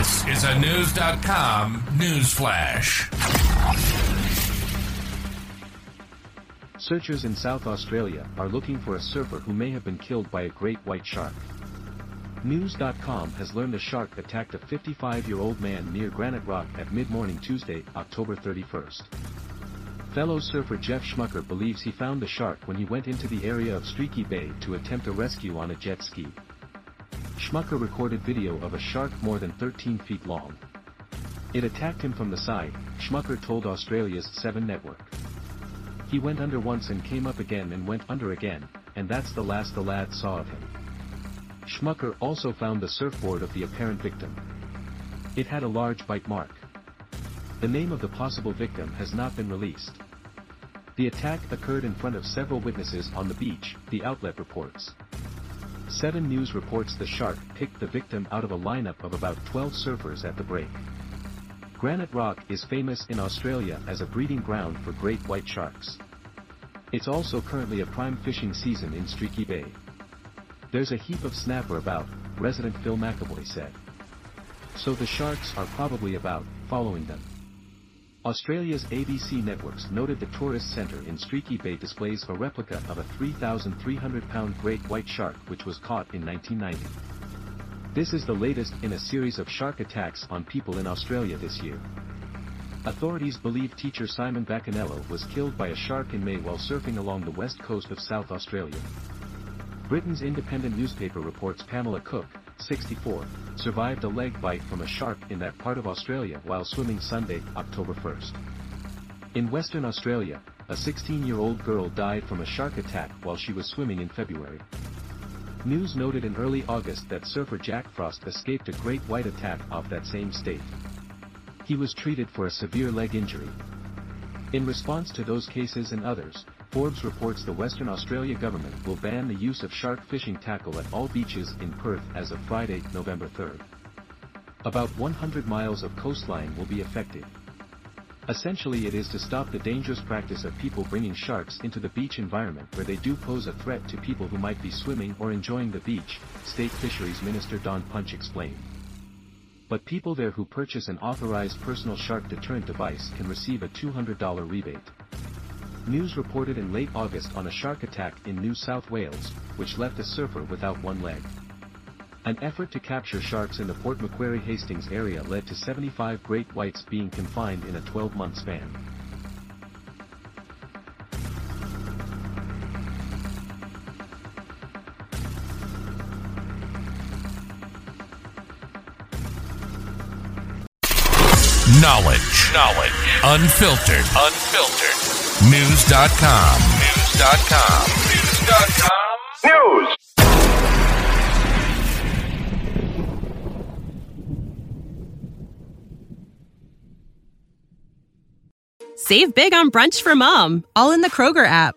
This is a News.com news flash. Searchers in South Australia are looking for a surfer who may have been killed by a great white shark. News.com has learned a shark attacked a 55-year-old man near Granite Rock at mid-morning Tuesday, October 31st. Fellow surfer Jeff Schmucker believes he found the shark when he went into the area of Streaky Bay to attempt a rescue on a jet ski. Schmucker recorded video of a shark more than 13 feet long. It attacked him from the side, Schmucker told Australia's 7 Network. He went under once and came up again and went under again, and that's the last the lad saw of him. Schmucker also found the surfboard of the apparent victim. It had a large bite mark. The name of the possible victim has not been released. The attack occurred in front of several witnesses on the beach, the outlet reports. 7 News reports the shark picked the victim out of a lineup of about 12 surfers at the break. Granite Rock is famous in Australia as a breeding ground for great white sharks. It's also currently a prime fishing season in Streaky Bay. There's a heap of snapper about, resident Phil McAvoy said. So the sharks are probably about, following them. Australia's ABC networks noted the tourist centre in Streaky Bay displays a replica of a 3,300-pound great white shark which was caught in 1990. This is the latest in a series of shark attacks on people in Australia this year. Authorities believe teacher Simon Baccanello was killed by a shark in May while surfing along the west coast of South Australia. Britain's independent newspaper reports Pamela Cook, 64, survived a leg bite from a shark in that part of Australia while swimming Sunday, October 1st. In Western Australia, a 16-year-old girl died from a shark attack while she was swimming in February. News noted in early August that surfer Jack Frost escaped a great white attack off that same state. He was treated for a severe leg injury. In response to those cases and others, Forbes reports the Western Australia government will ban the use of shark fishing tackle at all beaches in Perth as of Friday, November 3. About 100 miles of coastline will be affected. Essentially it is to stop the dangerous practice of people bringing sharks into the beach environment where they do pose a threat to people who might be swimming or enjoying the beach, State Fisheries Minister Don Punch explained. But people there who purchase an authorized personal shark deterrent device can receive a $200 rebate. News reported in late August on a shark attack in New South Wales, which left a surfer without one leg. An effort to capture sharks in the Port Macquarie Hastings area led to 75 great whites being confined in a 12-month span. Knowledge. Knowledge. Unfiltered. Unfiltered. News.com. News.com. News.com. News. Save big on brunch for mom, all in the Kroger app.